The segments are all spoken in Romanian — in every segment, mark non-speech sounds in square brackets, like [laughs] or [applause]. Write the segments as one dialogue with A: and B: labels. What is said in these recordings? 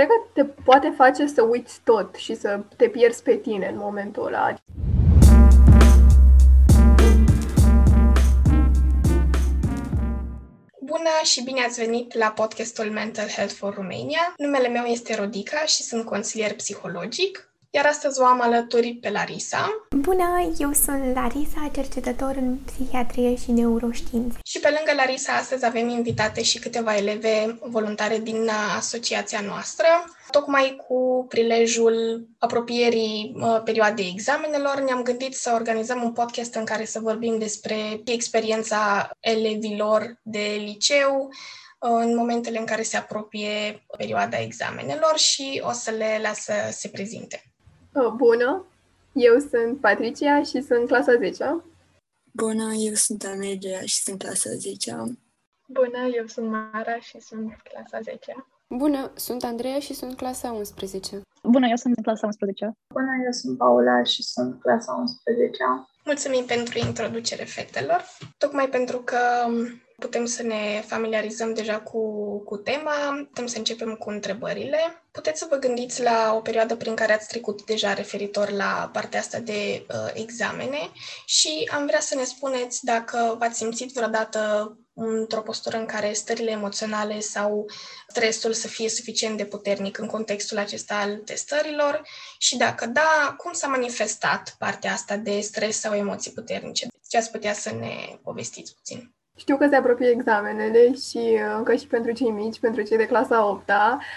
A: cred că te poate face să uiți tot și să te pierzi pe tine în momentul ăla.
B: Bună și bine ați venit la podcastul Mental Health for Romania. Numele meu este Rodica și sunt consilier psihologic. Iar astăzi o am alături pe Larisa.
C: Bună, eu sunt Larisa, cercetător în psihiatrie și neuroștiințe.
B: Și pe lângă Larisa, astăzi avem invitate și câteva eleve voluntare din asociația noastră. Tocmai cu prilejul apropierii uh, perioadei examenelor, ne-am gândit să organizăm un podcast în care să vorbim despre experiența elevilor de liceu, uh, în momentele în care se apropie perioada examenelor și o să le las să se prezinte.
A: Uh, bună, eu sunt Patricia și sunt clasa 10
D: Bună, eu sunt Amelia și sunt clasa 10
E: Bună, eu sunt Mara și sunt clasa 10
F: Bună, sunt Andreea și sunt clasa 11.
G: Bună, eu sunt clasa 11.
H: Bună, eu sunt Paula și sunt clasa 11.
B: Mulțumim pentru introducere, fetelor. Tocmai pentru că putem să ne familiarizăm deja cu, cu tema, putem să începem cu întrebările. Puteți să vă gândiți la o perioadă prin care ați trecut deja referitor la partea asta de uh, examene și am vrea să ne spuneți dacă v-ați simțit vreodată într-o postură în care stările emoționale sau stresul să fie suficient de puternic în contextul acesta al testărilor și dacă da, cum s-a manifestat partea asta de stres sau emoții puternice? Ce ați putea să ne povestiți puțin?
A: Știu că se apropie examenele și încă și pentru cei mici, pentru cei de clasa 8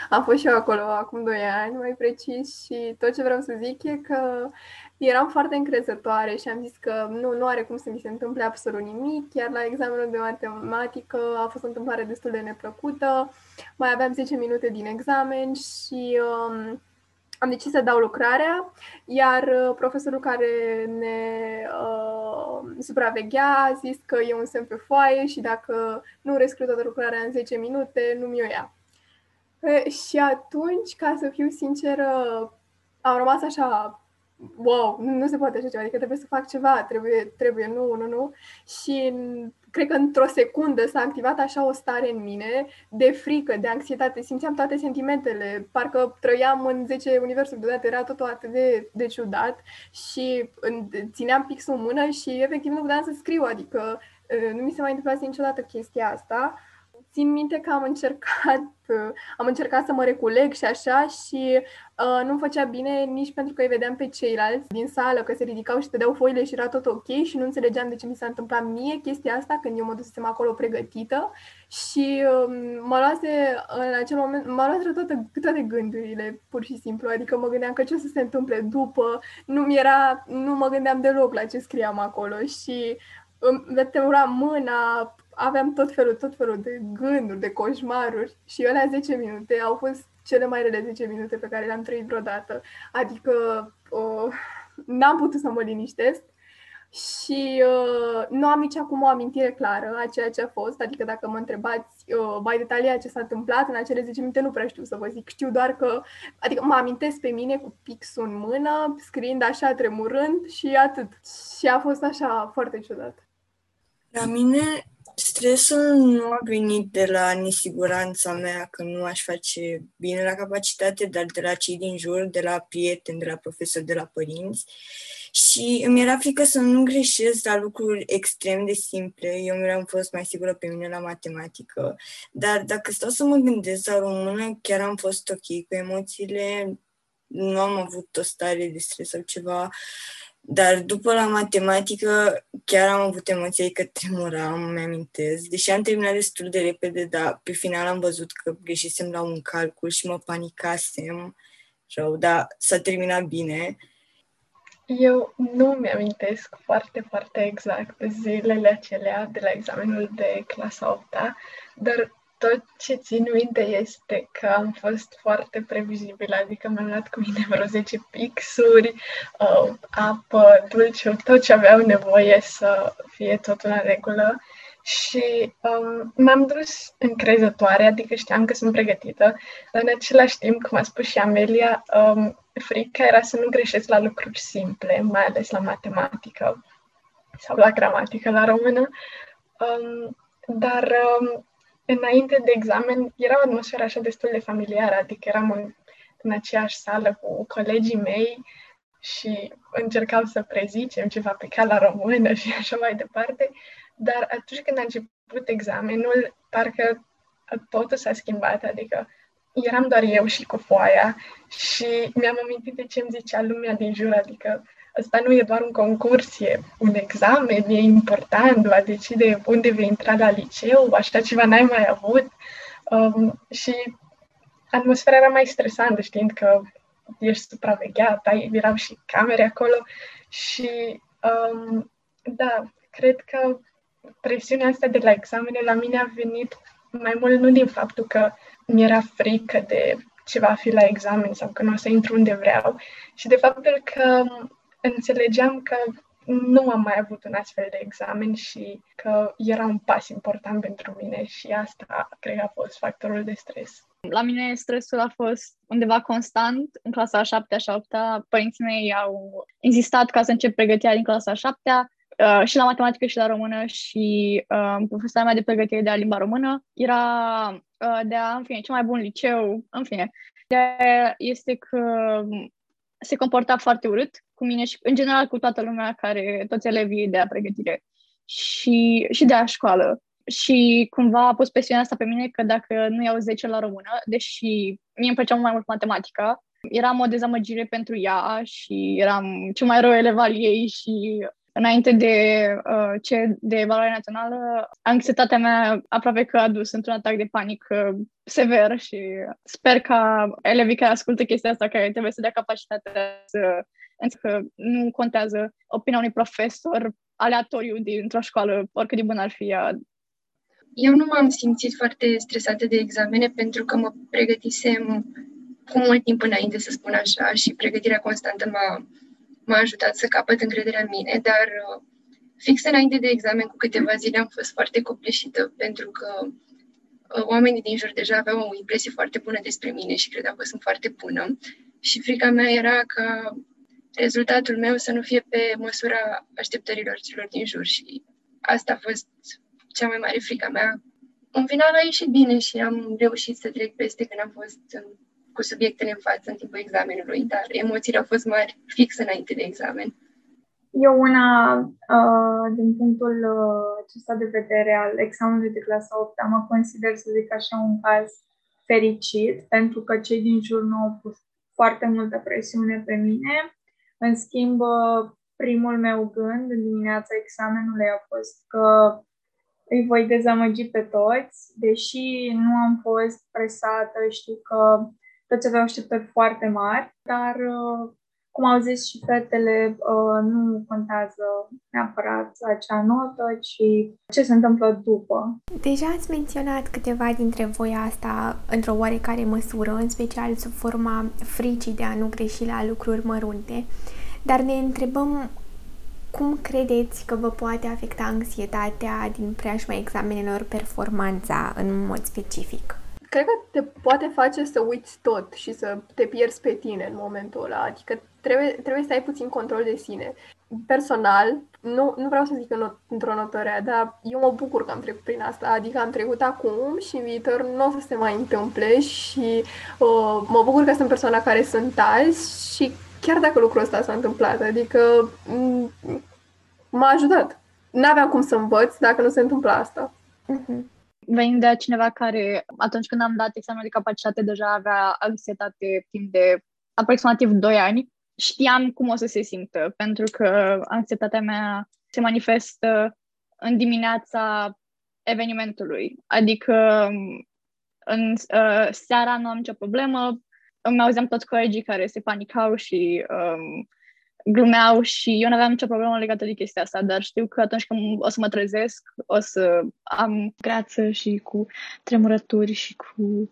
A: am fost și eu acolo acum 2 ani, mai precis, și tot ce vreau să zic e că eram foarte încrezătoare și am zis că nu, nu are cum să mi se întâmple absolut nimic, iar la examenul de matematică a fost o întâmplare destul de neplăcută, mai aveam 10 minute din examen și um, am decis să dau lucrarea, iar uh, profesorul care ne uh, supraveghea a zis că e un semn pe foaie și dacă nu rescriu toată lucrarea în 10 minute, nu mi-o ia. E, și atunci, ca să fiu sinceră, am rămas așa wow, nu, nu se poate așa ceva, adică trebuie să fac ceva, trebuie, trebuie, nu, nu, nu. Și cred că într-o secundă s-a activat așa o stare în mine de frică, de anxietate, simțeam toate sentimentele, parcă trăiam în 10 universuri deodată, era totul atât de, de ciudat și țineam pixul în mână și efectiv nu puteam să scriu, adică nu mi se mai întâmplase niciodată chestia asta țin minte că am încercat, am încercat să mă reculeg și așa și uh, nu-mi făcea bine nici pentru că îi vedeam pe ceilalți din sală că se ridicau și dădeau foile și era tot ok și nu înțelegeam de ce mi s-a întâmplat. Mie chestia asta când eu mă dusesem acolo pregătită și uh, mă luase în acel moment, mă luase toate, toate gândurile pur și simplu, adică mă gândeam că ce o să se întâmple după, nu mi era, nu mă gândeam deloc la ce scriam acolo și îmi temura mâna, aveam tot felul, tot felul de gânduri, de coșmaruri și alea 10 minute au fost cele mai rele 10 minute pe care le-am trăit vreodată. Adică uh, n-am putut să mă liniștesc și uh, nu am nici acum o amintire clară a ceea ce a fost, adică dacă mă întrebați uh, mai detaliat ce s-a întâmplat în acele 10 minute, nu prea știu să vă zic. Știu doar că, adică mă amintesc pe mine cu pixul în mână, scriind așa, tremurând și atât. Și a fost așa foarte ciudat.
D: La mine Stresul nu a venit de la nesiguranța mea că nu aș face bine la capacitate, dar de la cei din jur, de la prieteni, de la profesori, de la părinți. Și îmi era frică să nu greșesc la lucruri extrem de simple. Eu mi-am fost mai sigură pe mine la matematică. Dar dacă stau să mă gândesc la română, chiar am fost ok cu emoțiile. Nu am avut o stare de stres sau ceva. Dar după la matematică chiar am avut emoții că tremuram, mi-amintesc. Deși am terminat destul de repede, dar pe final am văzut că greșisem la un calcul și mă panicasem rău, dar s-a terminat bine.
E: Eu nu mi-amintesc foarte, foarte exact zilele acelea de la examenul de clasa 8 dar tot ce țin minte este că am fost foarte previzibil, adică mi-am luat cu mine vreo 10 pixuri, uh, apă, dulce, tot ce aveau nevoie să fie totul în regulă și um, m-am dus încrezătoare, adică știam că sunt pregătită. În același timp, cum a spus și Amelia, um, frica era să nu greșesc la lucruri simple, mai ales la matematică sau la gramatică la română. Um, dar um, înainte de examen era o atmosferă așa destul de familiară, adică eram în, în aceeași sală cu colegii mei și încercam să prezicem ceva pe cala română și [laughs] așa mai departe, dar atunci când a început examenul, parcă totul s-a schimbat, adică eram doar eu și cu foaia și mi-am amintit de ce îmi zicea lumea din jur, adică Asta nu e doar un concurs, e un examen, e important, va decide unde vei intra la liceu, așa ceva n-ai mai avut. Um, și atmosfera era mai stresantă, știind că ești supravegheat, ai, erau și camere acolo și um, da, cred că presiunea asta de la examene la mine a venit mai mult nu din faptul că mi-era frică de ce va fi la examen sau că nu o să intru unde vreau, și de faptul că înțelegeam că nu am mai avut un astfel de examen și că era un pas important pentru mine și asta cred că a fost factorul de stres.
G: La mine stresul a fost undeva constant în clasa a 7 și a 8 Părinții mei au insistat ca să încep pregătirea din clasa a 7 uh, și la matematică și la română și uh, profesoara mea de pregătire de la limba română era uh, de a, în fine, cel mai bun liceu, în fine. De este că se comporta foarte urât cu mine și în general cu toată lumea care, toți elevii de la pregătire și, și de la școală. Și cumva a pus presiunea asta pe mine că dacă nu iau 10 la română, deși mie îmi plăcea mai mult matematica, eram o dezamăgire pentru ea și eram cel mai rău elev al ei și înainte de uh, ce de evaluare națională, anxietatea mea aproape că a dus într-un atac de panică sever și sper ca elevii care ascultă chestia asta, care trebuie să dea capacitatea să că nu contează opinia unui profesor aleatoriu dintr-o școală, oricât de bună ar fi ea.
I: Eu nu m-am simțit foarte stresată de examene pentru că mă pregătisem cu mult timp înainte, să spun așa, și pregătirea constantă m-a, m-a ajutat să capăt încrederea în mine, dar uh, fix înainte de examen, cu câteva zile, am fost foarte copleșită pentru că uh, oamenii din jur deja aveau o impresie foarte bună despre mine și credeau că sunt foarte bună. Și frica mea era ca rezultatul meu să nu fie pe măsura așteptărilor celor din jur și asta a fost cea mai mare frica mea. În final a ieșit bine și am reușit să trec peste când am fost cu subiectele în față în timpul examenului, dar emoțiile au fost mari fix înainte de examen.
H: Eu una, uh, din punctul uh, acesta de vedere al examenului de clasa 8, mă consider, să zic așa, un caz fericit, pentru că cei din jur nu au pus foarte multă presiune pe mine în schimb, primul meu gând în dimineața examenului a fost că îi voi dezamăgi pe toți, deși nu am fost presată, știu că toți aveau așteptări foarte mari, dar cum au zis și fetele, nu contează neapărat acea notă, ci ce se întâmplă după.
C: Deja ați menționat câteva dintre voi asta într-o oarecare măsură, în special sub forma fricii de a nu greși la lucruri mărunte. Dar ne întrebăm cum credeți că vă poate afecta anxietatea din preajma examenelor performanța în mod specific?
A: Cred că te poate face să uiți tot și să te pierzi pe tine în momentul ăla. Adică trebuie, trebuie să ai puțin control de sine. Personal, nu, nu vreau să zic în, într-o notă rea, dar eu mă bucur că am trecut prin asta. Adică am trecut acum și în viitor nu o să se mai întâmple și uh, mă bucur că sunt persoana care sunt azi și chiar dacă lucrul ăsta s-a întâmplat. Adică m-a ajutat. N-aveam cum să învăț dacă nu se întâmplă asta. Uh-huh.
G: Venind de cineva care, atunci când am dat examenul de capacitate, deja avea anxietate timp de aproximativ 2 ani, știam cum o să se simtă, pentru că anxietatea mea se manifestă în dimineața evenimentului. Adică în uh, seara nu am nicio problemă, îmi auzeam toți colegii care se panicau și um, glumeau și eu nu aveam nicio problemă legată de chestia asta, dar știu că atunci când o să mă trezesc, o să am grață și cu tremurături și cu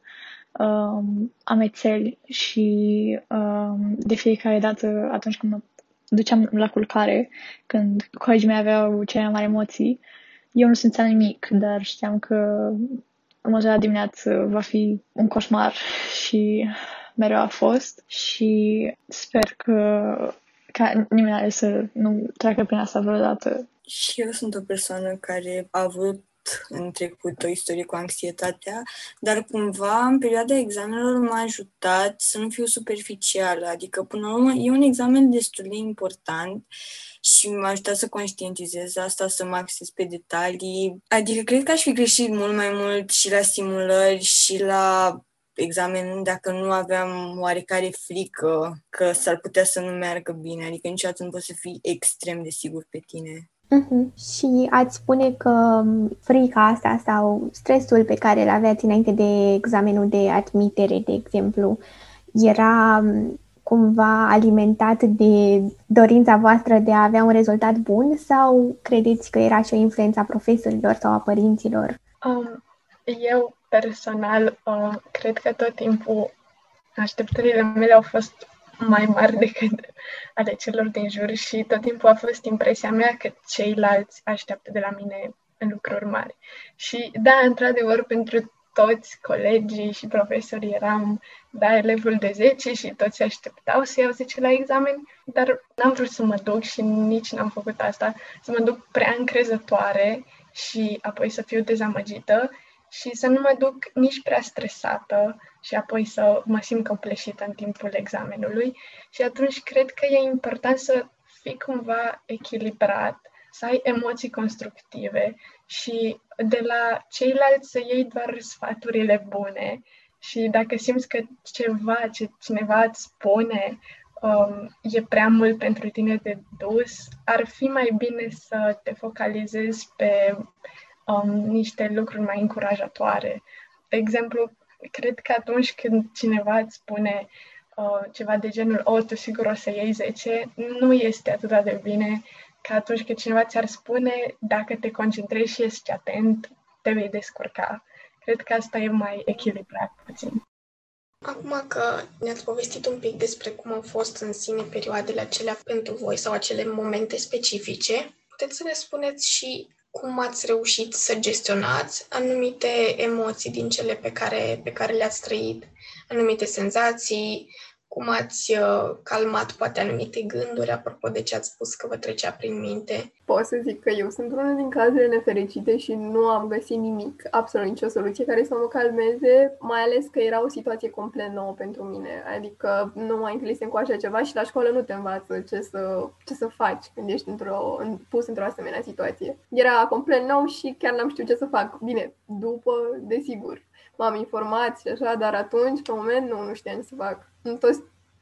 G: um, amețeli și um, de fiecare dată atunci când mă duceam la culcare, când colegii mei aveau cele mai mari emoții, eu nu simțeam nimic, dar știam că următoarea dimineață va fi un coșmar [laughs] și mereu a fost și sper că ca nimeni să nu treacă prin asta vreodată.
D: Și eu sunt o persoană care a avut în trecut o istorie cu anxietatea, dar cumva în perioada examenelor m-a ajutat să nu fiu superficială, adică până la urmă e un examen destul de important și m-a ajutat să conștientizez asta, să mă acces pe detalii. Adică cred că aș fi greșit mult mai mult și la simulări și la examen dacă nu aveam oarecare frică că s-ar putea să nu meargă bine. Adică niciodată nu poți să fii extrem de sigur pe tine.
C: Uh-huh. Și ați spune că frica asta sau stresul pe care îl aveați înainte de examenul de admitere, de exemplu, era cumva alimentat de dorința voastră de a avea un rezultat bun sau credeți că era și o influență a profesorilor sau a părinților?
E: Um, eu personal uh, cred că tot timpul așteptările mele au fost mai mari [laughs] decât ale celor din jur și tot timpul a fost impresia mea că ceilalți așteaptă de la mine lucruri mari. Și da, într-adevăr, pentru toți colegii și profesorii eram, da, elevul de 10 și toți așteptau să iau 10 la examen, dar n-am vrut să mă duc și nici n-am făcut asta, să mă duc prea încrezătoare și apoi să fiu dezamăgită și să nu mă duc nici prea stresată și apoi să mă simt copleșită în timpul examenului. Și atunci cred că e important să fii cumva echilibrat, să ai emoții constructive și de la ceilalți să iei doar sfaturile bune și dacă simți că ceva ce cineva îți spune um, e prea mult pentru tine de dus, ar fi mai bine să te focalizezi pe um, niște lucruri mai încurajatoare. De exemplu, cred că atunci când cineva îți spune uh, ceva de genul, o, tu sigur o să iei 10, nu este atât de bine ca atunci când cineva ți-ar spune, dacă te concentrezi și ești atent, te vei descurca. Cred că asta e mai echilibrat puțin.
B: Acum că ne-ați povestit un pic despre cum au fost în sine perioadele acelea pentru voi sau acele momente specifice, puteți să ne spuneți și cum ați reușit să gestionați anumite emoții din cele pe care, pe care le-ați trăit, anumite senzații, cum ați uh, calmat poate anumite gânduri, apropo de ce ați spus că vă trecea prin minte?
A: Pot să zic că eu sunt unul din cazurile nefericite și nu am găsit nimic, absolut nicio soluție care să mă calmeze, mai ales că era o situație complet nouă pentru mine. Adică nu mai întâlnisem cu așa ceva și la școală nu te învață ce să, ce să faci când ești într-o, pus într-o asemenea situație. Era complet nou și chiar n-am știut ce să fac. Bine, după, desigur, m-am informat și așa, dar atunci, pe moment, nu, nu știam ce să fac. În toți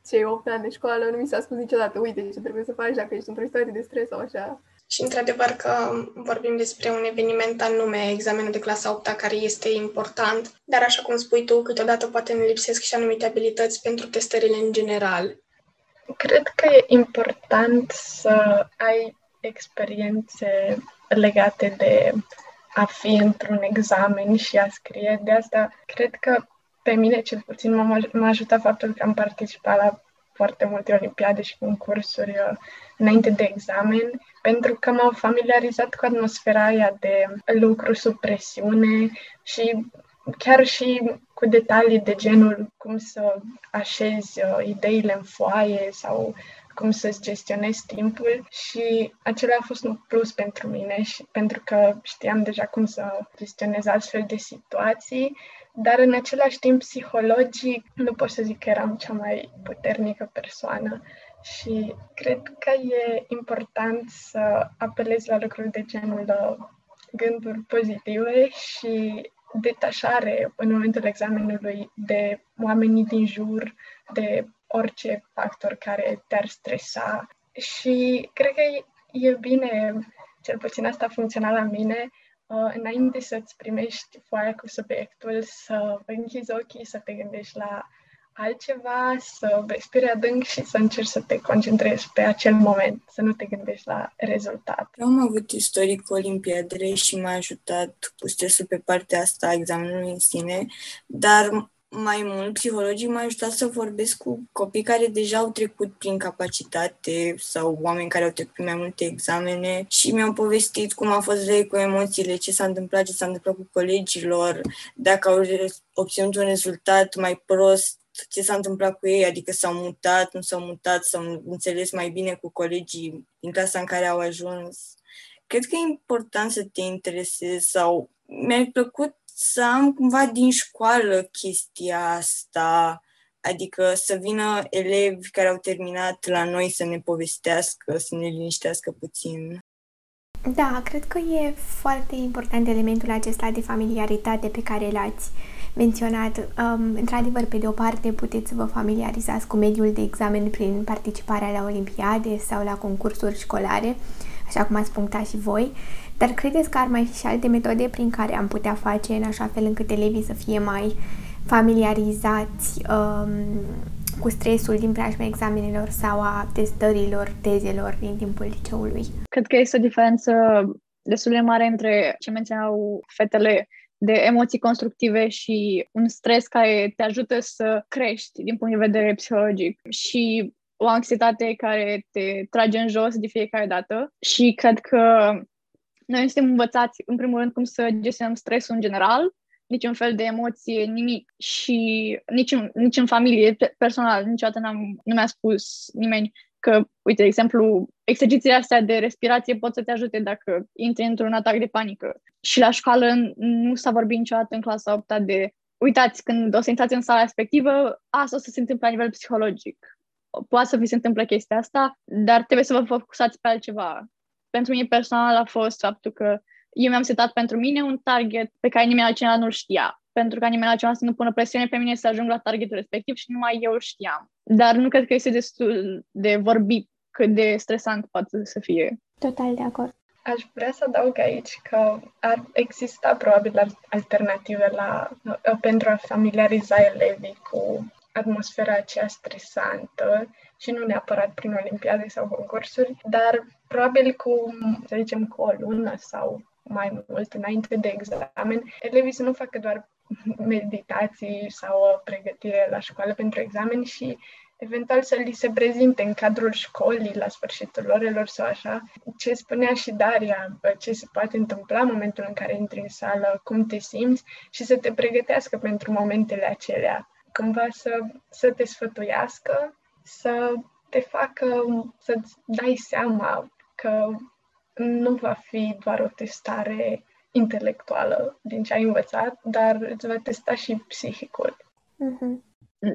A: cei 8 ani de școală nu mi s-a spus niciodată, uite ce trebuie să faci dacă ești într-o situație de stres sau așa.
B: Și într-adevăr că vorbim despre un eveniment anume, examenul de clasa 8 care este important, dar așa cum spui tu, câteodată poate ne lipsesc și anumite abilități pentru testările în general.
E: Cred că e important să ai experiențe legate de a fi într-un examen și a scrie. De asta, cred că pe mine, cel puțin, m-a, ajutat faptul că am participat la foarte multe olimpiade și concursuri uh, înainte de examen, pentru că m-am familiarizat cu atmosfera aia de lucru sub presiune și chiar și cu detalii de genul cum să așezi uh, ideile în foaie sau cum să-ți gestionezi timpul și acela a fost un plus pentru mine și pentru că știam deja cum să gestionez astfel de situații, dar în același timp psihologic nu pot să zic că eram cea mai puternică persoană și cred că e important să apelezi la lucruri de genul uh, gânduri pozitive și detașare în momentul examenului de oamenii din jur, de orice factor care te-ar stresa. Și cred că e bine, cel puțin asta a funcționat la mine, uh, înainte să-ți primești foaia cu subiectul, să închizi ochii, să te gândești la altceva, să respiri adânc și să încerci să te concentrezi pe acel moment, să nu te gândești la rezultat.
D: Eu am avut istoric cu olimpiadele și m-a ajutat cu stresul pe partea asta a examenului în sine, dar mai mult, psihologii m-au ajutat să vorbesc cu copii care deja au trecut prin capacitate sau oameni care au trecut prin mai multe examene și mi-au povestit cum a fost ei cu emoțiile, ce s-a întâmplat, ce s-a întâmplat cu colegilor, dacă au obținut un rezultat mai prost, ce s-a întâmplat cu ei, adică s-au mutat, nu s-au mutat, s-au înțeles mai bine cu colegii din clasa în care au ajuns. cred că e important să te interesezi sau mi-ar plăcut să am cumva din școală chestia asta, adică să vină elevi care au terminat la noi să ne povestească, să ne liniștească puțin.
C: Da, cred că e foarte important elementul acesta de familiaritate pe care l-ați menționat. Um, într-adevăr, pe de o parte, puteți să vă familiarizați cu mediul de examen prin participarea la olimpiade sau la concursuri școlare, așa cum ați punctat și voi, dar credeți că ar mai fi și alte metode prin care am putea face în așa fel încât elevii să fie mai familiarizați um, cu stresul din preajma examenelor sau a testărilor, tezelor din timpul liceului?
G: Cred că este o diferență destul de mare între ce menționau fetele de emoții constructive și un stres care te ajută să crești din punct de vedere psihologic și o anxietate care te trage în jos de fiecare dată și cred că noi suntem învățați, în primul rând, cum să gestionăm stresul în general, niciun fel de emoție, nimic. Și nici în, nici în familie, personal, niciodată n-am, nu mi-a spus nimeni că, uite, de exemplu, exercițiile astea de respirație pot să te ajute dacă intri într-un atac de panică. Și la școală nu s-a vorbit niciodată în clasa 8 de uitați, când o să intrați în sala respectivă, asta o să se întâmple la nivel psihologic. Poate să vi se întâmple chestia asta, dar trebuie să vă focusați pe altceva. Pentru mine personal a fost faptul că eu mi-am setat pentru mine un target pe care nimeni altcineva nu-l știa pentru ca nimeni altcineva să nu pună presiune pe mine să ajung la targetul respectiv și numai eu știam. Dar nu cred că este destul de vorbit cât de stresant poate să fie.
C: Total de acord.
E: Aș vrea să adaug aici că ar exista probabil alternative la, pentru a familiariza elevii cu atmosfera aceea stresantă și nu neapărat prin olimpiade sau concursuri, dar probabil cu, să zicem, cu o lună sau mai mult înainte de examen, elevii să nu facă doar meditații sau o pregătire la școală pentru examen și eventual să li se prezinte în cadrul școlii la sfârșitul orelor sau așa, ce spunea și Daria, ce se poate întâmpla în momentul în care intri în sală, cum te simți și să te pregătească pentru momentele acelea. Cumva să, să te sfătuiască, să te facă să-ți dai seama că nu va fi doar o testare intelectuală din ce ai învățat, dar îți va testa și psihicul.
G: Mm-hmm.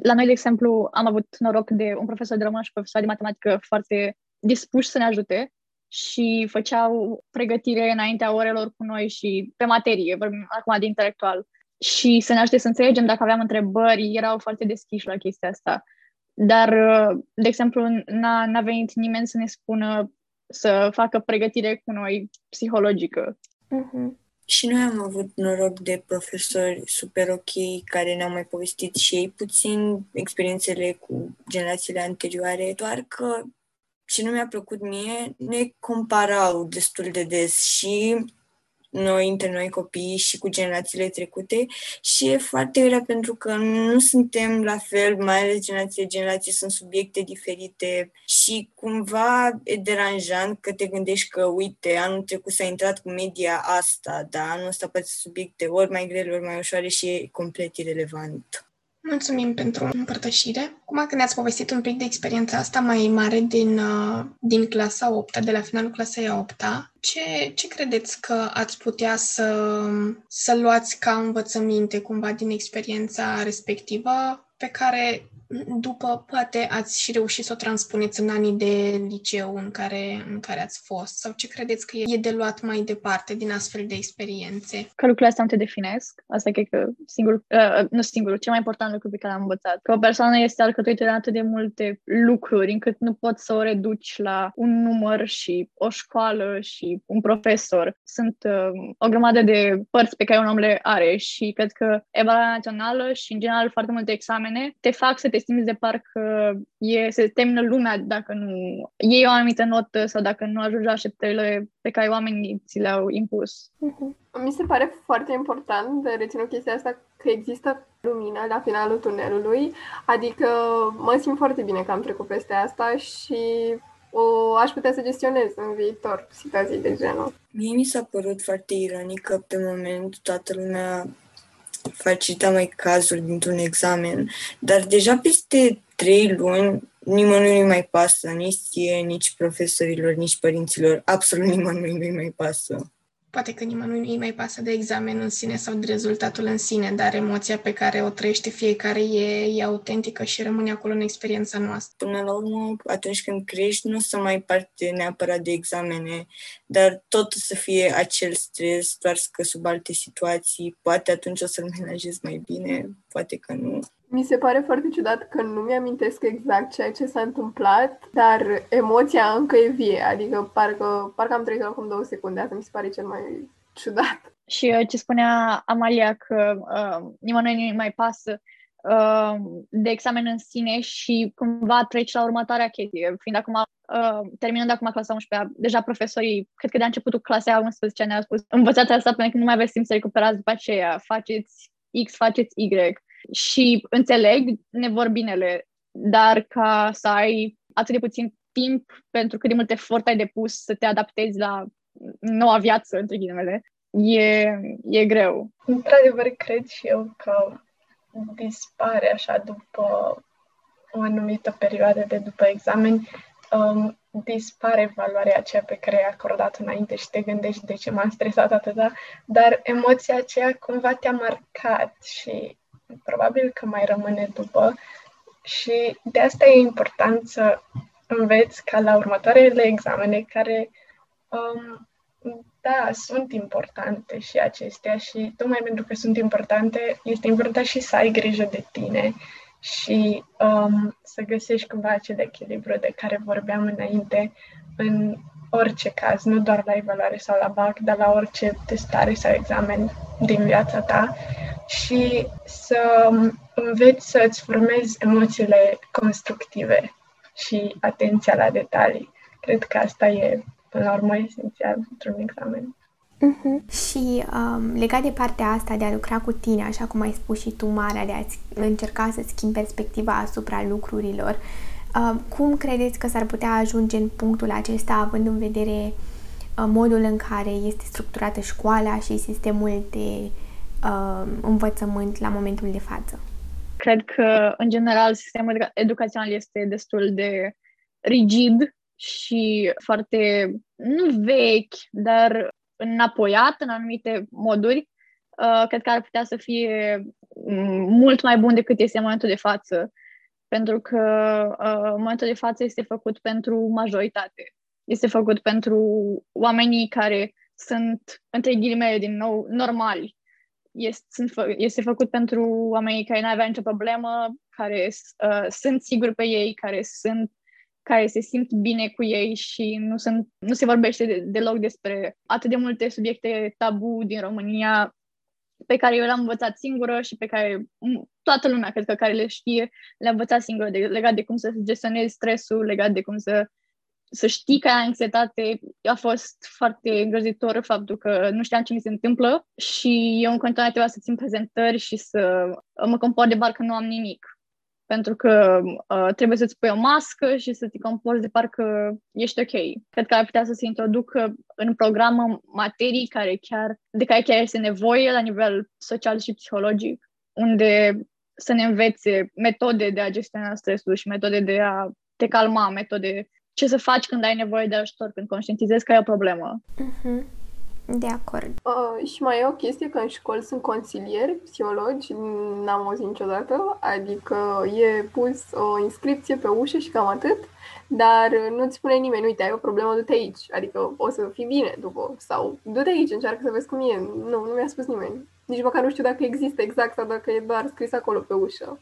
G: La noi, de exemplu, am avut noroc de un profesor de română și profesor de matematică foarte dispuși să ne ajute și făceau pregătire înaintea orelor cu noi și pe materie, vorbim acum de intelectual, și să ne ajute să înțelegem dacă aveam întrebări, erau foarte deschiși la chestia asta. Dar, de exemplu, n-a, n-a venit nimeni să ne spună să facă pregătire cu noi psihologică.
D: Uh-huh. Și noi am avut noroc de profesori super ok care ne-au mai povestit și ei puțin experiențele cu generațiile anterioare, doar că ce nu mi-a plăcut mie, ne comparau destul de des și noi, între noi copii și cu generațiile trecute și e foarte grea pentru că nu suntem la fel, mai ales generațiile generații sunt subiecte diferite și cumva e deranjant că te gândești că, uite, anul trecut s-a intrat cu media asta, dar anul ăsta poate subiecte ori mai grele, ori mai ușoare și e complet irelevant.
B: Mulțumim pentru împărtășire. Cum că ne-ați povestit un pic de experiența asta mai mare din, uh, din clasa 8 de la finalul clasei 8 ce, ce credeți că ați putea să, să luați ca învățăminte cumva din experiența respectivă pe care după poate ați și reușit să o transpuneți în anii de liceu în care, în care ați fost? Sau ce credeți că e de luat mai departe din astfel de experiențe?
G: Că lucrurile astea nu te definesc. Asta cred că singur, uh, nu singurul, cel mai important lucru pe care am învățat. Că o persoană este alcătuită de atât de multe lucruri încât nu poți să o reduci la un număr și o școală și un profesor. Sunt uh, o grămadă de părți pe care un om le are și cred că evaluarea națională și în general foarte multe examene te fac să te simți de parcă e, se termină lumea dacă nu iei o anumită notă sau dacă nu ajungi la așteptările pe care oamenii ți le-au impus.
A: Uh-huh. Mi se pare foarte important de reținut chestia asta că există lumină la finalul tunelului, adică mă simt foarte bine că am trecut peste asta și o aș putea să gestionez în viitor situații de genul.
D: Mie mi s-a părut foarte ironic că pe moment toată lumea facilita mai cazuri dintr-un examen, dar deja peste trei luni nimănui nu mai pasă, nici ție, nici profesorilor, nici părinților, absolut nimănui nu mai pasă.
B: Poate că nimănui nu mai pasă de examen în sine sau de rezultatul în sine, dar emoția pe care o trăiește fiecare e, e autentică și rămâne acolo în experiența noastră.
D: Până la urmă, atunci când crești, nu o să mai parte neapărat de examene, dar tot o să fie acel stres, doar că sub alte situații. Poate atunci o să-l menajezi mai bine, poate că nu.
A: Mi se pare foarte ciudat că nu mi-amintesc exact ceea ce s-a întâmplat, dar emoția încă e vie, adică parcă, parcă am trăit acum două secunde, asta mi se pare cel mai ciudat.
G: Și uh, ce spunea Amalia că uh, nimănui nu mai pasă uh, de examen în sine și cumva treci la următoarea chestie, fiind acum, uh, terminând acum clasa 11 deja profesorii, cred că de începutul clasei 11 ne-au spus învățați asta pentru că nu mai aveți timp să recuperați după aceea, faceți X, faceți Y și înțeleg nevorbinele, dar ca să ai atât de puțin timp pentru cât de mult efort ai depus să te adaptezi la noua viață, între ghilimele, e, e greu.
E: Într-adevăr, cred și eu că dispare așa după o anumită perioadă de după examen, um, dispare valoarea aceea pe care ai acordat înainte și te gândești de ce m-am stresat atâta, dar emoția aceea cumva te-a marcat și probabil că mai rămâne după. Și de asta e important să înveți ca la următoarele examene care, um, da, sunt importante și acestea și tocmai pentru că sunt importante, este important și să ai grijă de tine și um, să găsești cumva acel echilibru de care vorbeam înainte în orice caz, nu doar la evaluare sau la BAC, dar la orice testare sau examen din viața ta și să înveți să îți formezi emoțiile constructive și atenția la detalii. Cred că asta e, până la urmă, esențial într-un examen.
C: Uh-huh. Și um, legat de partea asta de a lucra cu tine, așa cum ai spus și tu, Mara, de a încerca să schimbi perspectiva asupra lucrurilor, uh, cum credeți că s-ar putea ajunge în punctul acesta, având în vedere uh, modul în care este structurată școala și sistemul de uh, învățământ la momentul de față?
G: Cred că, în general, sistemul educațional este destul de rigid și foarte, nu vechi, dar înapoiat în anumite moduri. Uh, cred că ar putea să fie mult mai bun decât este în momentul de față, pentru că uh, în momentul de față este făcut pentru majoritate. Este făcut pentru oamenii care sunt, între ghilimele, din nou, normali este, sunt fă, este făcut pentru oamenii care nu aveau nicio problemă, care uh, sunt siguri pe ei, care sunt care se simt bine cu ei și nu, sunt, nu se vorbește de, deloc despre atât de multe subiecte tabu din România pe care eu le-am învățat singură și pe care toată lumea, cred că, care le știe, le-a învățat singură, de, legat de cum să gestionezi stresul, legat de cum să să știi că ai anxietate a fost foarte îngrozitor faptul că nu știam ce mi se întâmplă și eu în continuare trebuia să țin prezentări și să mă comport de parcă nu am nimic. Pentru că uh, trebuie să-ți pui o mască și să te comporți de parcă ești ok. Cred că ar putea să se introducă în program materii care chiar, de care chiar este nevoie la nivel social și psihologic, unde să ne învețe metode de a gestiona stresul și metode de a te calma, metode ce să faci când ai nevoie de ajutor, când conștientizezi că ai o problemă.
C: Uh-huh. De acord.
A: Uh, și mai e o chestie că în școli sunt consilieri, psihologi, n-am auzit niciodată, adică e pus o inscripție pe ușă și cam atât, dar nu-ți spune nimeni, uite, ai o problemă, du-te aici, adică o să fii bine după, sau du-te aici, încearcă să vezi cum e. Nu, nu mi-a spus nimeni. Nici măcar nu știu dacă există exact sau dacă e doar scris acolo pe ușă.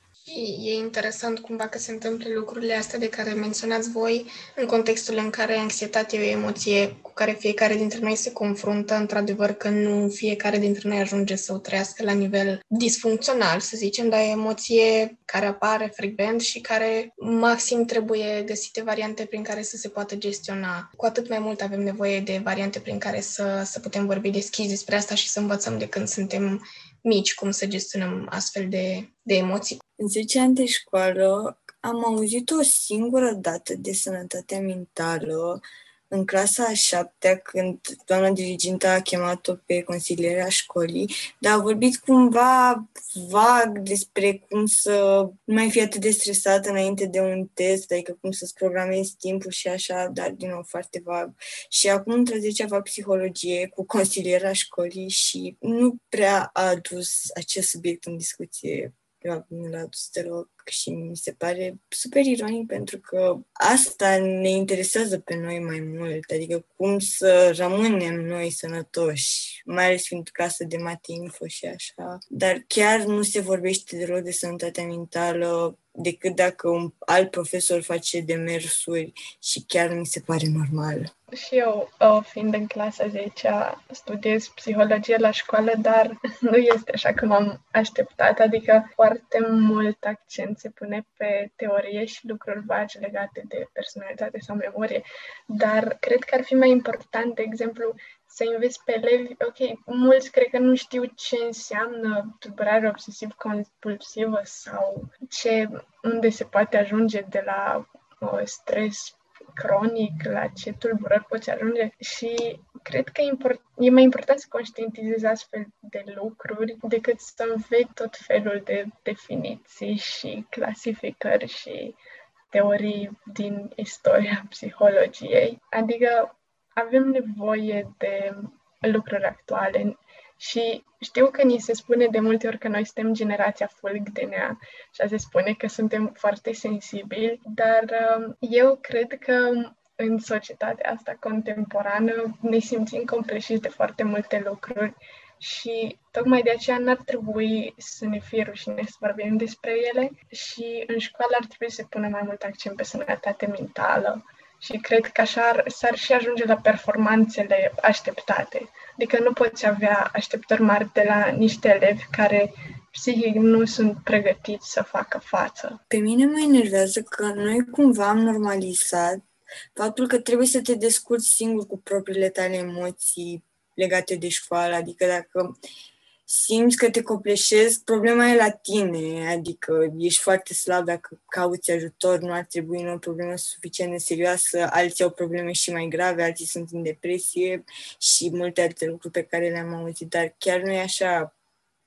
B: E interesant cumva că se întâmplă lucrurile astea de care menționați voi în contextul în care anxietatea e o emoție cu care fiecare dintre noi se confruntă, într-adevăr că nu fiecare dintre noi ajunge să o trăiască la nivel disfuncțional, să zicem, dar e emoție care apare frecvent și care maxim trebuie găsite variante prin care să se poată gestiona. Cu atât mai mult avem nevoie de variante prin care să, să putem vorbi deschis despre asta și să învățăm de când suntem mici cum să gestionăm astfel de, de emoții.
D: În 10 ani de școală am auzit o singură dată de sănătate mentală în clasa a șaptea, când doamna dirigintă a chemat-o pe consilierea școlii, dar a vorbit cumva vag despre cum să nu mai fie atât de stresată înainte de un test, adică cum să-ți programezi timpul și așa, dar din nou foarte vag. Și acum într-a 10 fac psihologie cu consiliera școlii și nu prea a adus acest subiect în discuție nu l-a adus deloc și mi se pare super ironic pentru că asta ne interesează pe noi mai mult, adică cum să rămânem noi sănătoși, mai ales fiind casă de mate info și așa. Dar chiar nu se vorbește deloc de sănătatea mentală decât dacă un alt profesor face demersuri și chiar mi se pare normal.
E: Și eu, fiind în clasa 10 studiez psihologie la școală, dar [laughs] nu este așa cum am așteptat, adică foarte mult accent se pune pe teorie și lucruri vagi legate de personalitate sau memorie, dar cred că ar fi mai important, de exemplu, să înveți pe elevi, ok, mulți cred că nu știu ce înseamnă tulburare obsesiv-compulsivă sau ce, unde se poate ajunge de la uh, stres cronic, la ce tulburări poți ajunge și cred că e, import, e mai important să conștientizezi astfel de lucruri decât să înveți tot felul de definiții și clasificări și teorii din istoria psihologiei. Adică avem nevoie de lucruri actuale și știu că ni se spune de multe ori că noi suntem generația fulg de nea și se spune că suntem foarte sensibili, dar um, eu cred că în societatea asta contemporană ne simțim compleșiți de foarte multe lucruri și tocmai de aceea n-ar trebui să ne fie rușine să vorbim despre ele și în școală ar trebui să pună mai mult accent pe sănătate mentală și cred că așa s-ar și ajunge la performanțele așteptate. Adică nu poți avea așteptări mari de la niște elevi care psihic nu sunt pregătiți să facă față.
D: Pe mine mă enervează că noi cumva am normalizat faptul că trebuie să te descurci singur cu propriile tale emoții legate de școală. Adică dacă simți că te copleșezi, problema e la tine, adică ești foarte slab dacă cauți ajutor, nu ar trebui nu o problemă suficient de serioasă, alții au probleme și mai grave, alții sunt în depresie și multe alte lucruri pe care le-am auzit, dar chiar nu e așa.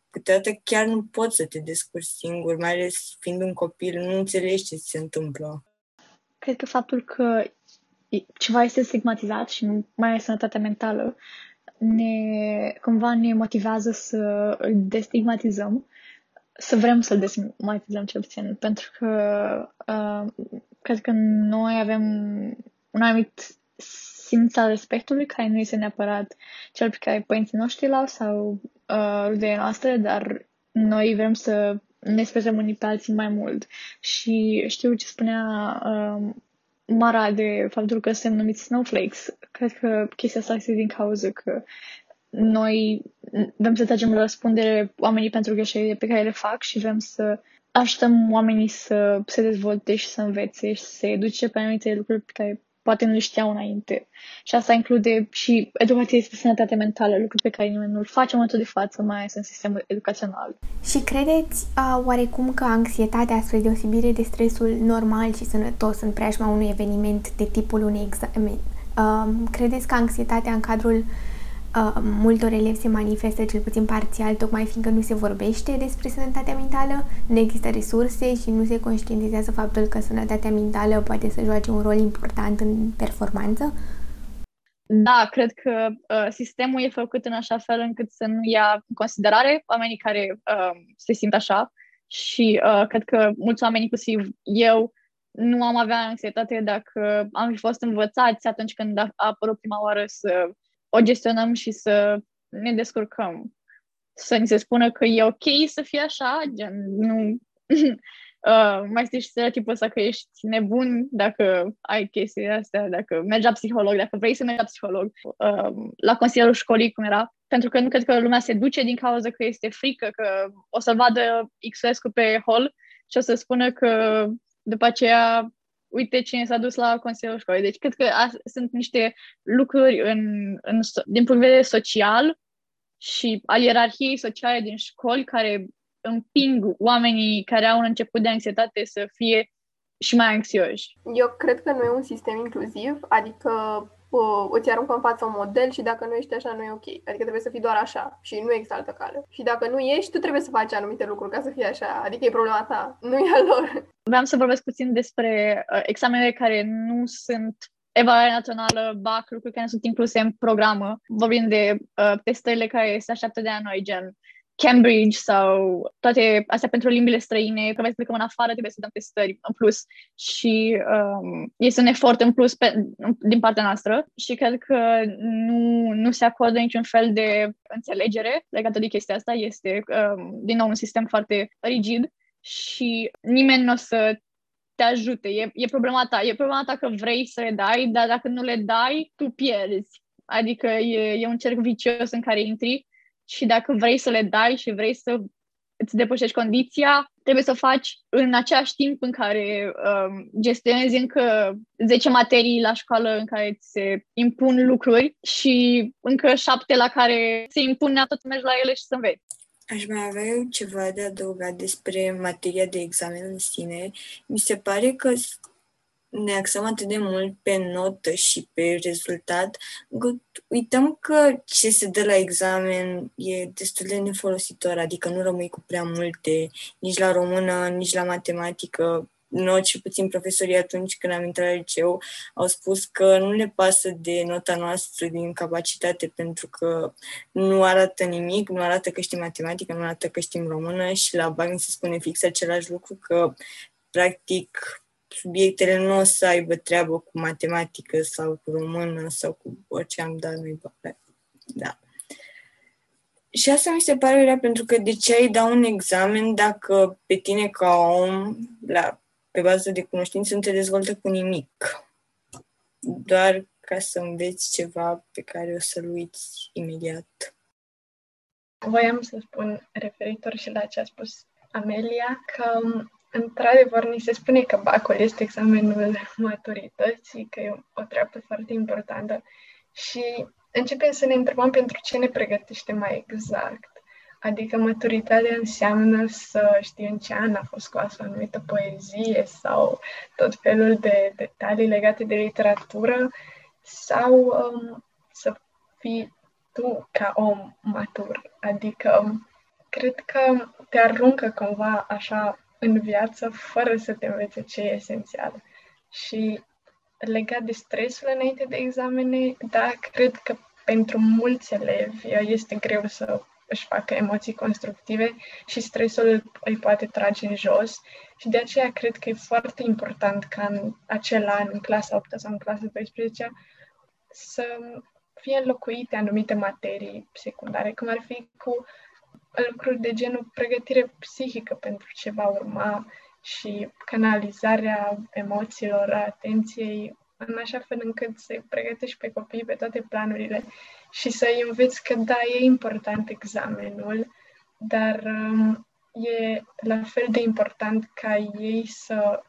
D: Câteodată chiar nu poți să te descurci singur, mai ales fiind un copil, nu înțelegi ce se întâmplă.
G: Cred că faptul că ceva este stigmatizat și nu mai e sănătatea mentală, ne, cumva ne motivează să îl destigmatizăm, să vrem să-l destigmatizăm cel puțin, pentru că uh, cred că noi avem un anumit simț al respectului care nu este neapărat cel pe care părinții noștri l-au sau uh, rudele noastre, dar noi vrem să ne sperăm unii pe alții mai mult. Și știu ce spunea uh, Mara de faptul că suntem numiți snowflakes. Cred că chestia asta este din cauza că noi vrem să tragem la răspundere oamenii pentru greșelile pe care le fac și vrem să ajutăm oamenii să se dezvolte și să învețe și să se educe pe anumite lucruri pe care poate nu le știau înainte. Și asta include și educația despre sănătate mentală, lucruri pe care nimeni nu-l face în momentul de față, mai ales în sistemul educațional.
C: Și credeți uh, oarecum că anxietatea, spre deosebire de stresul normal și sănătos în preajma unui eveniment de tipul unui examen, uh, credeți că anxietatea în cadrul uh, multor elevi se manifestă cel puțin parțial, tocmai fiindcă nu se vorbește despre sănătatea mentală, nu există resurse și nu se conștientizează faptul că sănătatea mentală poate să joace un rol important în performanță?
G: Da, cred că uh, sistemul e făcut în așa fel încât să nu ia în considerare oamenii care uh, se simt așa și uh, cred că mulți oameni, inclusiv eu, nu am avea anxietate dacă am fi fost învățați atunci când a apărut prima oară să o gestionăm și să ne descurcăm. Să ni se spună că e ok să fie așa, gen, nu... [laughs] uh, mai știi și stereotipul ăsta că ești nebun dacă ai chestii astea, dacă mergi la psiholog, dacă vrei să mergi la psiholog, uh, la consilierul școlii, cum era, pentru că nu cred că lumea se duce din cauza că este frică, că o să-l vadă Xulescu pe hol și o să spună că după aceea uite cine s-a dus la Consiliul Școlii. Deci cred că a, sunt niște lucruri în, în, din punct de vedere social și al ierarhiei sociale din școli care împing oamenii care au un început de anxietate să fie și mai anxioși.
A: Eu cred că nu e un sistem inclusiv, adică uh, îți aruncă în față un model și dacă nu ești așa, nu e ok. Adică trebuie să fii doar așa și nu există altă cale. Și dacă nu ești, tu trebuie să faci anumite lucruri ca să fii așa. Adică e problema ta, [laughs] nu e a lor.
G: Vreau să vorbesc puțin despre uh, examenele care nu sunt evaluare națională, BAC, lucruri care nu sunt incluse în programă. Vorbim de uh, testările care se așteaptă de la noi, gen Cambridge sau toate astea pentru limbile străine, că să plecăm în afară, trebuie să dăm testări în plus și um, este un efort în plus pe, din partea noastră și cred că nu, nu se acordă niciun fel de înțelegere legată de chestia asta. Este, um, din nou, un sistem foarte rigid și nimeni nu o să te ajute. E, e problema ta. E problema ta că vrei să le dai, dar dacă nu le dai, tu pierzi. Adică e, e un cerc vicios în care intri și dacă vrei să le dai și vrei să îți depășești condiția, trebuie să o faci în același timp în care um, gestionezi încă 10 materii la școală în care ți se impun lucruri și încă 7 la care se impune tot să mergi la ele și să înveți.
D: Aș mai avea eu ceva de adăugat despre materia de examen în sine. Mi se pare că ne axăm atât de mult pe notă și pe rezultat, uităm că ce se dă la examen e destul de nefolositor, adică nu rămâi cu prea multe, nici la română, nici la matematică. Noi, și puțin profesorii atunci când am intrat la liceu, au spus că nu le pasă de nota noastră din capacitate pentru că nu arată nimic, nu arată că știm matematică, nu arată că știm română și la bani se spune fix același lucru că practic subiectele nu o să aibă treabă cu matematică sau cu română sau cu orice am dat noi Da. Și asta mi se pare rea pentru că de ce ai da un examen dacă pe tine ca om, la, pe bază de cunoștință, nu te dezvoltă cu nimic? Doar ca să înveți ceva pe care o să-l uiți imediat.
E: Voiam să spun referitor și la ce a spus Amelia, că Într-adevăr, ni se spune că BACul este examenul maturității, că e o treabă foarte importantă și începem să ne întrebăm pentru ce ne pregătește mai exact. Adică maturitatea înseamnă să știi în ce an a fost scoasă o anumită poezie sau tot felul de detalii legate de literatură sau um, să fii tu ca om matur. Adică cred că te aruncă cumva așa în viață fără să te învețe ce e esențial. Și legat de stresul înainte de examene, da, cred că pentru mulți elevi este greu să își facă emoții constructive și stresul îi poate trage în jos și de aceea cred că e foarte important ca în acel an, în clasa 8 sau în clasa 12 să fie înlocuite anumite materii secundare, cum ar fi cu lucruri de genul pregătire psihică pentru ce va urma și canalizarea emoțiilor, a atenției, în așa fel încât să-i pregătești pe copii pe toate planurile și să-i înveți că da, e important examenul, dar um, e la fel de important ca ei să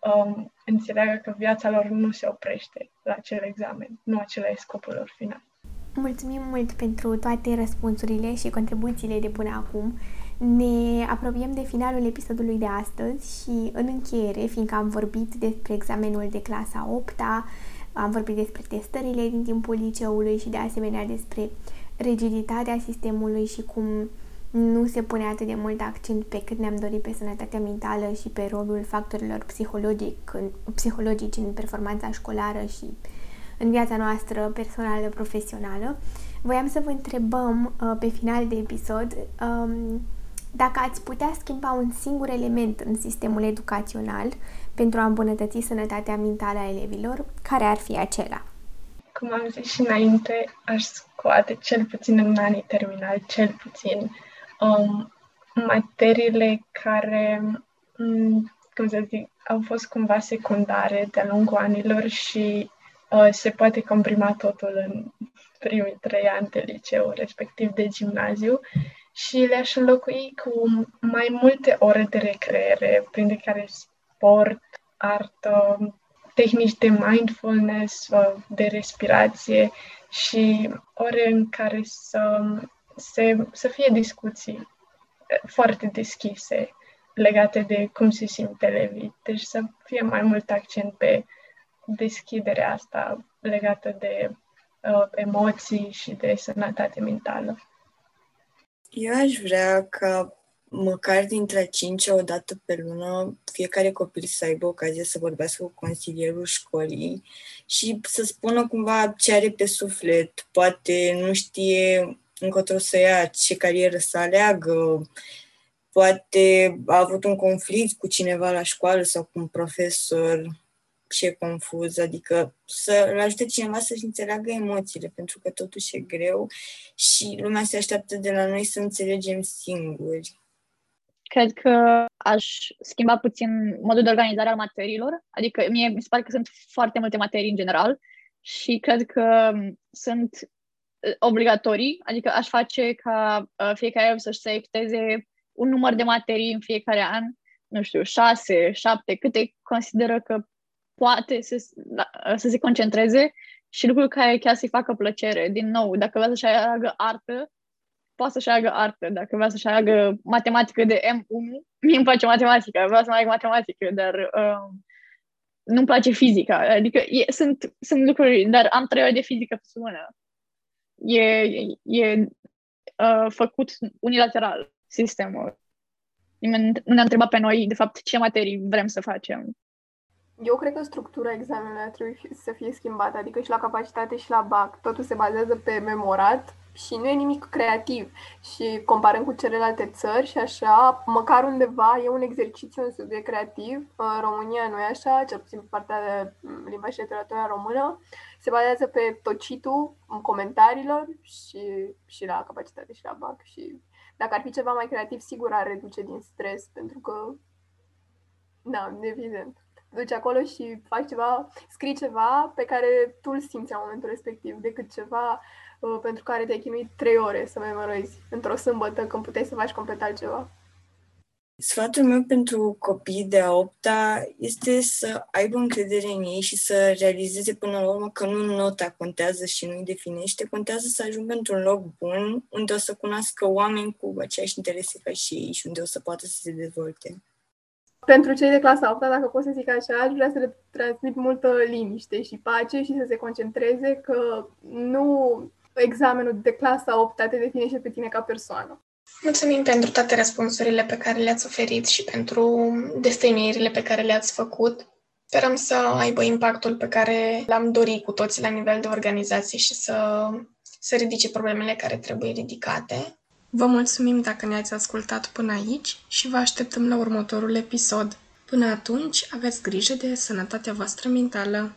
E: um, înțeleagă că viața lor nu se oprește la acel examen, nu acela e scopul lor final.
C: Mulțumim mult pentru toate răspunsurile și contribuțiile de până acum. Ne apropiem de finalul episodului de astăzi și în încheiere, fiindcă am vorbit despre examenul de clasa 8 -a, am vorbit despre testările din timpul liceului și de asemenea despre rigiditatea sistemului și cum nu se pune atât de mult accent pe cât ne-am dorit pe sănătatea mentală și pe rolul factorilor psihologic, psihologici în performanța școlară și în viața noastră personală, profesională. Voiam să vă întrebăm uh, pe final de episod um, dacă ați putea schimba un singur element în sistemul educațional pentru a îmbunătăți sănătatea mentală a elevilor, care ar fi acela?
E: Cum am zis și înainte, aș scoate cel puțin în anii terminali, cel puțin um, materiile care, um, cum să zic, au fost cumva secundare de-a lungul anilor și Uh, se poate comprima totul în primii trei ani de liceu, respectiv de gimnaziu, și le-aș înlocui cu mai multe ore de recreere, printre care sport, artă, tehnici de mindfulness, uh, de respirație și ore în care să, se, să fie discuții uh, foarte deschise legate de cum se simt elevii. Deci să fie mai mult accent pe deschiderea asta legată de uh, emoții și de sănătate mentală.
D: Eu aș vrea ca măcar dintre a cincea o dată pe lună, fiecare copil să aibă ocazia să vorbească cu consilierul școlii și să spună cumva ce are pe suflet. Poate nu știe încotro să ia, ce carieră să aleagă, poate a avut un conflict cu cineva la școală sau cu un profesor și e confuz, adică să-l ajute cineva să-și înțeleagă emoțiile, pentru că totuși e greu și lumea se așteaptă de la noi să înțelegem singuri.
G: Cred că aș schimba puțin modul de organizare al materiilor, adică mie mi se pare că sunt foarte multe materii în general și cred că sunt uh, obligatorii, adică aș face ca uh, fiecare să-și selecteze un număr de materii în fiecare an, nu știu, șase, șapte, câte consideră că poate să, să se concentreze și lucruri care chiar să-i facă plăcere. Din nou, dacă vrea să-și aleagă artă, poate să-și aleagă artă. Dacă vrea să-și aleagă matematică de M1, [laughs] mie îmi place matematica, vreau să mai aleg matematică, dar uh, nu-mi place fizica. Adică e, sunt, sunt lucruri, dar am trei ore de fizică pe săptămână. E, e, e uh, făcut unilateral sistemul. Nimeni nu ne-a întrebat pe noi, de fapt, ce materii vrem să facem.
A: Eu cred că structura examenului trebuie să fie schimbată, adică și la capacitate și la BAC. Totul se bazează pe memorat și nu e nimic creativ. Și comparăm cu celelalte țări și așa, măcar undeva e un exercițiu, un subiect creativ. În România nu e așa, cel puțin pe partea de limba și literatura română. Se bazează pe tocitul comentariilor și, și la capacitate și la BAC. Și dacă ar fi ceva mai creativ, sigur ar reduce din stres, pentru că, da, evident duci acolo și faci ceva, scrii ceva pe care tu îl simți în momentul respectiv, decât ceva uh, pentru care te-ai chinuit trei ore să memorezi într-o sâmbătă când puteai să faci complet altceva.
D: Sfatul meu pentru copiii de a opta este să aibă încredere în ei și să realizeze până la urmă că nu nota contează și nu îi definește, contează să ajungă într-un loc bun unde o să cunoască oameni cu aceeași interese ca și ei și unde o să poată să se dezvolte
A: pentru cei de clasa 8, dacă pot să zic așa, aș vrea să le transmit multă liniște și pace și să se concentreze că nu examenul de clasa 8 te definește pe tine ca persoană.
B: Mulțumim pentru toate răspunsurile pe care le-ați oferit și pentru destăinuirile pe care le-ați făcut. Sperăm să aibă impactul pe care l-am dorit cu toți la nivel de organizație și să, să ridice problemele care trebuie ridicate. Vă mulțumim dacă ne-ați ascultat până aici și vă așteptăm la următorul episod. Până atunci, aveți grijă de sănătatea voastră mentală.